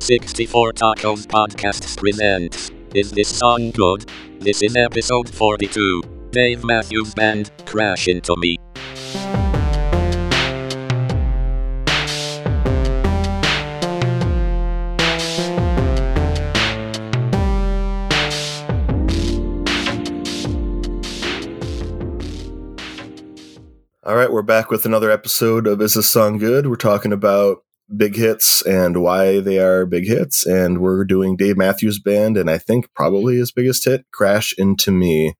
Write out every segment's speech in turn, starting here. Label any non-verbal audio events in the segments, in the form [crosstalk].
64 Tacos Podcasts presents Is This Song Good? This is episode 42. Dave Matthews Band, Crash Into Me. All right, we're back with another episode of Is This Song Good? We're talking about big hits and why they are big hits. And we're doing Dave Matthews Band, and I think probably his biggest hit, Crash Into Me.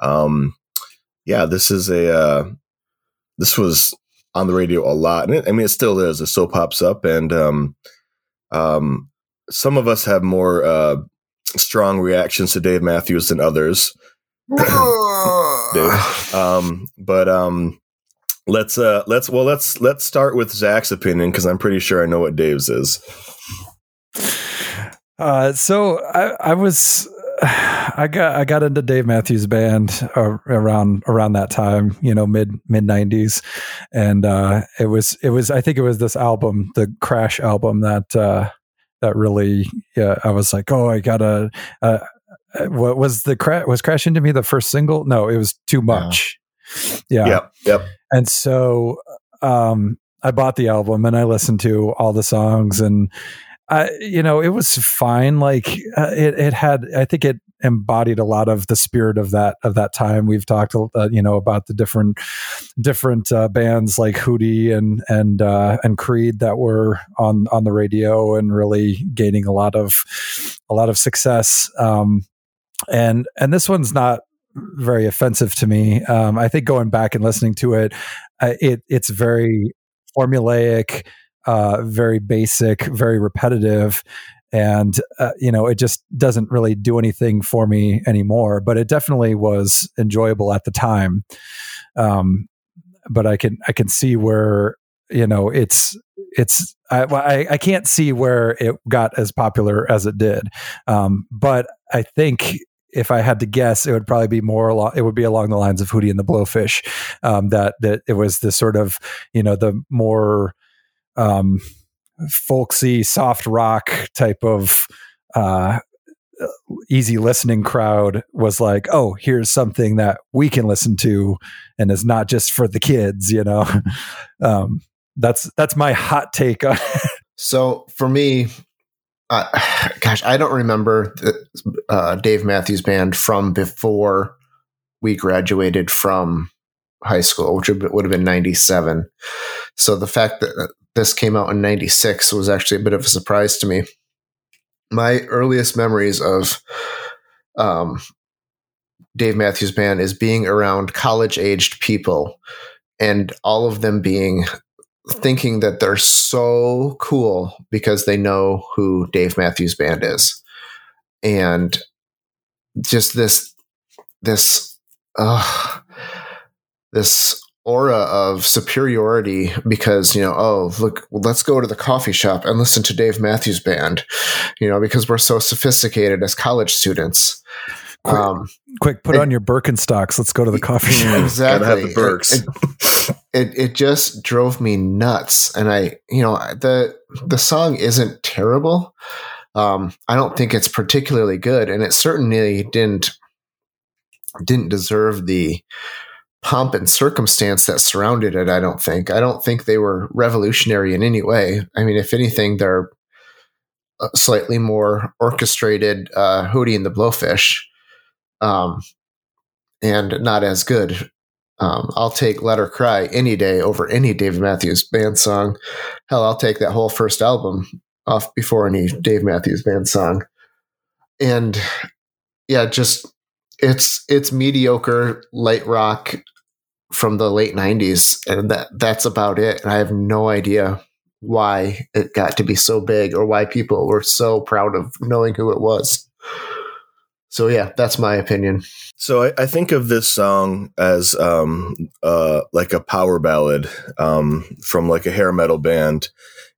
Um, yeah, this is a, uh, this was on the radio a lot. And it, I mean, it still is. It still pops up. And um, um, some of us have more uh, strong reactions to Dave Matthews than others. [coughs] Dave. Um, but um, let's uh, let's well let's let's start with Zach's opinion because I'm pretty sure I know what Dave's is. Uh, so I, I was [sighs] I got I got into Dave Matthews Band uh, around around that time, you know, mid mid nineties, and uh, it was it was I think it was this album, the Crash album, that uh, that really yeah I was like, oh, I gotta. Uh, what was the crash? Was Crash into Me the first single? No, it was Too Much. [laughs] Yeah. Yep. Yep. And so um, I bought the album and I listened to all the songs and I, you know, it was fine. Like uh, it, it had, I think it embodied a lot of the spirit of that of that time. We've talked, uh, you know, about the different different uh, bands like Hootie and and uh, and Creed that were on on the radio and really gaining a lot of a lot of success. Um, and and this one's not very offensive to me. Um, I think going back and listening to it, uh, it it's very formulaic, uh, very basic, very repetitive, and uh, you know it just doesn't really do anything for me anymore. But it definitely was enjoyable at the time. Um, but I can I can see where you know it's it's I, I, I can't see where it got as popular as it did um, but i think if I had to guess, it would probably be more along. It would be along the lines of Hootie and the Blowfish. Um, that that it was the sort of you know the more um, folksy, soft rock type of uh, easy listening crowd was like, oh, here's something that we can listen to, and is not just for the kids. You know, [laughs] um, that's that's my hot take on. so for me, uh, [sighs] gosh, I don't remember the, uh, Dave Matthews Band from before we graduated from high school, which would have been 97. So the fact that this came out in 96 was actually a bit of a surprise to me. My earliest memories of um, Dave Matthews Band is being around college aged people and all of them being thinking that they're so cool because they know who Dave Matthews Band is. And just this this uh this aura of superiority because you know oh look let's go to the coffee shop and listen to Dave Matthews Band you know because we're so sophisticated as college students quick, um, quick put it, on your Birkenstocks let's go to the [laughs] coffee shop exactly Gotta have the Birks. It, it, it it just drove me nuts. And i you know the the song isn't terrible. Um i don't think it's particularly good and it certainly didn't didn't deserve the pomp and circumstance that surrounded it i don't think. I don't think they were revolutionary in any way. I mean if anything they're slightly more orchestrated uh hootie and the blowfish um and not as good um, I'll take Let Her Cry any day over any Dave Matthews Band song. Hell, I'll take that whole first album off before any Dave Matthews Band song. And yeah, just it's it's mediocre light rock from the late 90s and that that's about it. And I have no idea why it got to be so big or why people were so proud of knowing who it was. So yeah, that's my opinion. So I, I think of this song as um, uh, like a power ballad um, from like a hair metal band,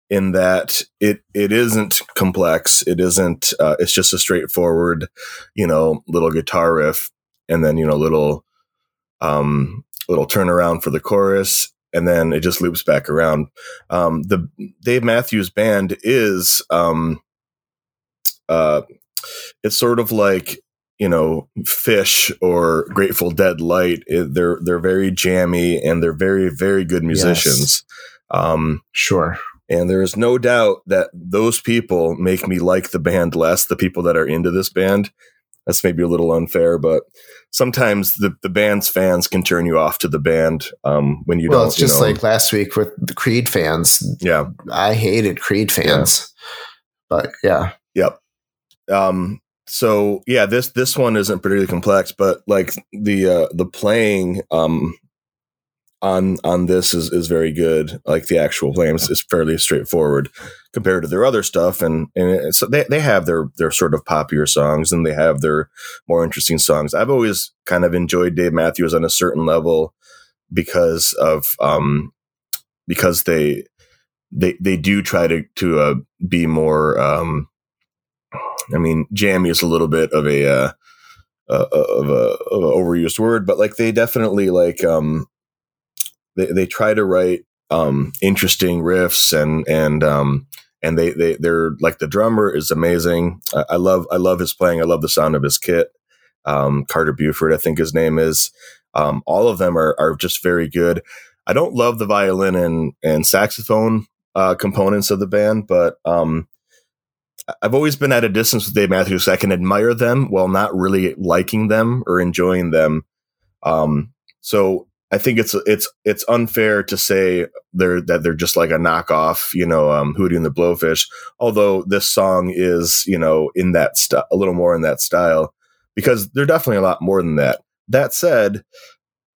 in that it it isn't complex. It isn't. Uh, it's just a straightforward, you know, little guitar riff, and then you know, little um, little turnaround for the chorus, and then it just loops back around. Um, the Dave Matthews Band is um, uh, it's sort of like you know Phish or Grateful Dead light. They're they're very jammy and they're very very good musicians. Yes. Um, sure. And there is no doubt that those people make me like the band less. The people that are into this band. That's maybe a little unfair, but sometimes the, the band's fans can turn you off to the band um, when you well, don't. Well, it's just you know, like last week with the Creed fans. Yeah, I hated Creed fans, yeah. but yeah, yep. Um, so yeah, this this one isn't particularly complex, but like the uh, the playing um, on on this is is very good. Like the actual playing is, is fairly straightforward compared to their other stuff, and and so they they have their their sort of popular songs and they have their more interesting songs. I've always kind of enjoyed Dave Matthews on a certain level because of um because they they they do try to to uh, be more um I mean jammy is a little bit of a uh, uh, of a of an overused word, but like they definitely like um they they try to write um, interesting riffs and and um, and they they they're like the drummer is amazing. I, I, love I love his playing. I love the sound of his kit. Um, Carter Beauford, I think his name is. Um, all of them are are just very good. I don't love the violin and and saxophone uh, components of the band, but um, I've always been at a distance with Dave Matthews. I can admire them while not really liking them or enjoying them. Um, so I think it's it's it's unfair to say they're that they're just like a knockoff, you know, um, Hootie and the Blowfish. Although this song is, you know, in that style, a little more in that style, because they're definitely a lot more than that. That said,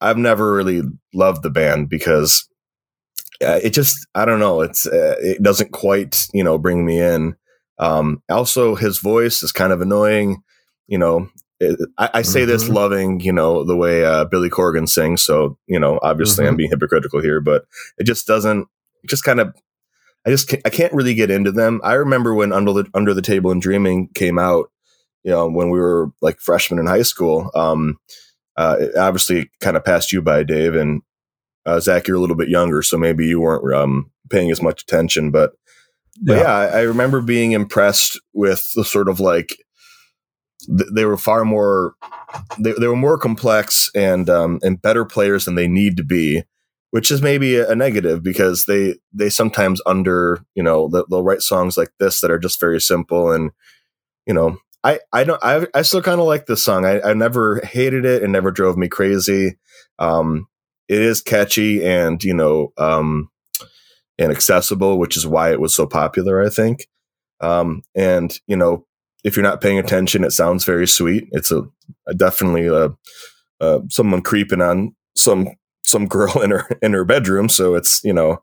I've never really loved the band because uh, it just I don't know, it's uh, it doesn't quite you know bring me in. Um, also, his voice is kind of annoying. You know, I, I say mm-hmm. this loving, you know, the way uh, Billy Corgan sings. So, you know, obviously mm-hmm. I'm being hypocritical here, but it just doesn't, it just kind of, I just, can't, I can't really get into them. I remember when Under the, Under the Table and Dreaming came out, you know, when we were like freshmen in high school. Um, uh, it obviously kind of passed you by, Dave, and uh, Zach, you're a little bit younger, so maybe you weren't um, paying as much attention. But yeah, yeah I, remember being impressed with the sort of like they were far more they, they were more complex and um, and better players than they need to be which is maybe a, negative because they they sometimes under you know they'll, they'll write songs like this that are just very simple and you know i i don't i, I still kind of like this song. I, I never hated it. And never drove me crazy. Um it is catchy and you know um and accessible which is why it was so popular i think um and you know if you're not paying attention, it sounds very sweet. It's a, a definitely a, a, someone creeping on some some [laughs] girl in her in her bedroom. So it's you know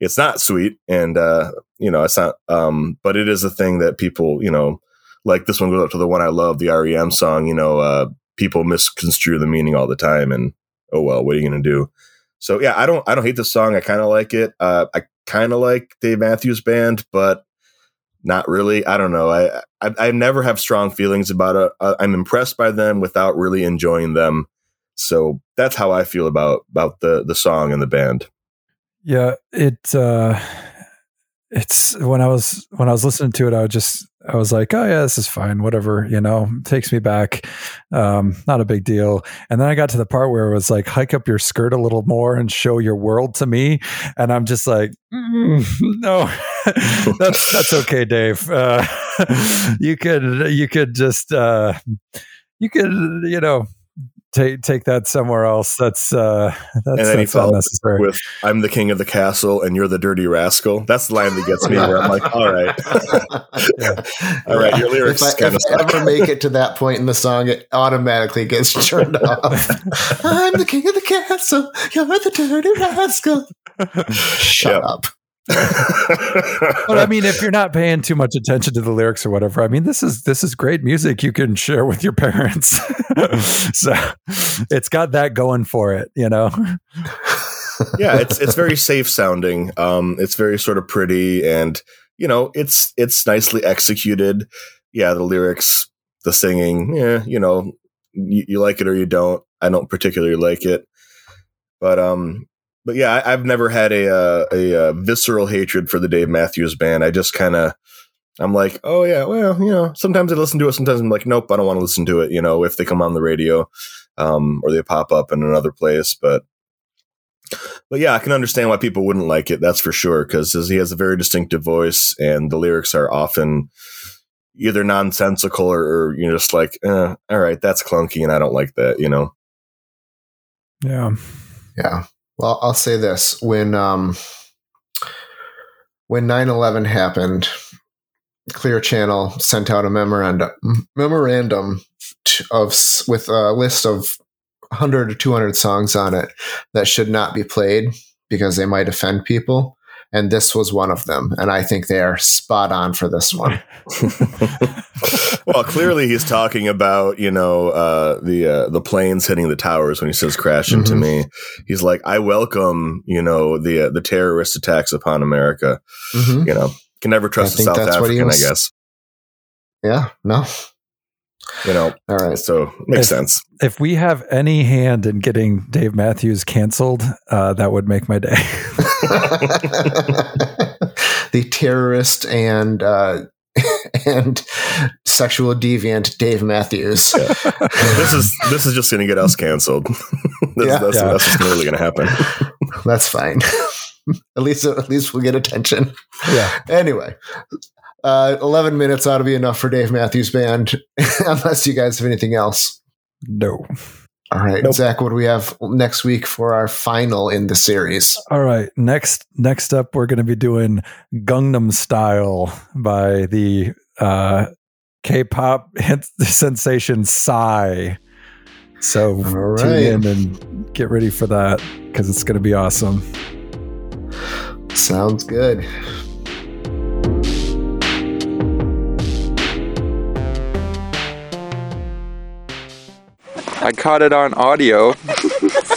it's not sweet, and uh, you know it's not. Um, but it is a thing that people you know like. This one goes up to the one I love, the REM song. You know, uh, people misconstrue the meaning all the time, and oh well, what are you gonna do? So yeah, I don't I don't hate the song. I kind of like it. Uh, I kind of like Dave Matthews Band, but not really. I don't know. I, I, I never have strong feelings about it. I'm impressed by them without really enjoying them. So that's how I feel about about the the song and the band. Yeah, it uh it's when I was when I was listening to it, I was just I was like, oh yeah, this is fine, whatever, you know, takes me back, um, not a big deal. And then I got to the part where it was like, hike up your skirt a little more and show your world to me, and I'm just like, mm, [laughs] no, [laughs] that's that's okay, Dave. Uh, [laughs] you could you could just uh, you could you know take take that somewhere else. That's uh, [laughs] that's, and then that's he unnecessary. With "I'm the king of the castle and you're the dirty rascal." That's the line that gets me. Where I'm like, all right, [laughs] yeah. [laughs] all right, your lyrics if I, kind if of I ever make it to that point in the song, it automatically gets turned off. I'm the king of the castle. You're the dirty rascal. Shut yep. up. [laughs] but I mean, if you're not paying too much attention to the lyrics or whatever, I mean, this is this is great music you can share with your parents. [laughs] so it's got that going for it, you know. [laughs] yeah, it's it's very safe sounding. Um, it's very sort of pretty, and you know, it's it's nicely executed. Yeah, the lyrics, the singing, yeah, you know, you, you like it or you don't. I don't particularly like it, but um, but yeah, I, have never had a, uh, a, a, uh, visceral hatred for the Dave Matthews Band. I just kind of I'm like, oh yeah, well, you know, sometimes I listen to it. Sometimes I'm like, nope, I don't want to listen to it. You know, if they come on the radio, um, or they pop up in another place, but. But yeah, I can understand why people wouldn't like it. That's for sure, because he has a very distinctive voice, and the lyrics are often either nonsensical or, or you know just like, eh, all right, that's clunky, and I don't like that. You know. Yeah. Yeah. Well, I'll say this. When um when 9/11 happened, Clear Channel sent out a memorandum memorandum of with a list of 100 or 200 songs on it that should not be played because they might offend people and this was one of them. And i think they are spot on for this one. [laughs] [laughs] Well clearly he's talking about you know uh, the uh, the planes hitting the towers when he says crash into mm-hmm. me. He's like i welcome you know the uh, the terrorist attacks upon america. Mm-hmm. you know can never trust a south african i guess. Yeah no you know all right so makes if, sense if we have any hand in getting dave matthews canceled uh, that would make my day [laughs] [laughs] the terrorist and uh, [laughs] and sexual deviant Dave Matthews. Yeah. this is this is just going to get us canceled. that's, yeah. that's, yeah. that's what's really going to happen. that's fine. at least at least we'll get attention. Yeah. Anyway, uh, 11 minutes ought to be enough for Dave Matthews Band, [laughs] unless you guys have anything else. No. All right, nope. Zach, what do we have next week for our final in the series? All right, next next up, we're going to be doing Gangnam Style by the uh, K-pop sensation Psy. So right. tune in and get ready for that because it's going to be awesome. Sounds good. I caught it on audio. [laughs]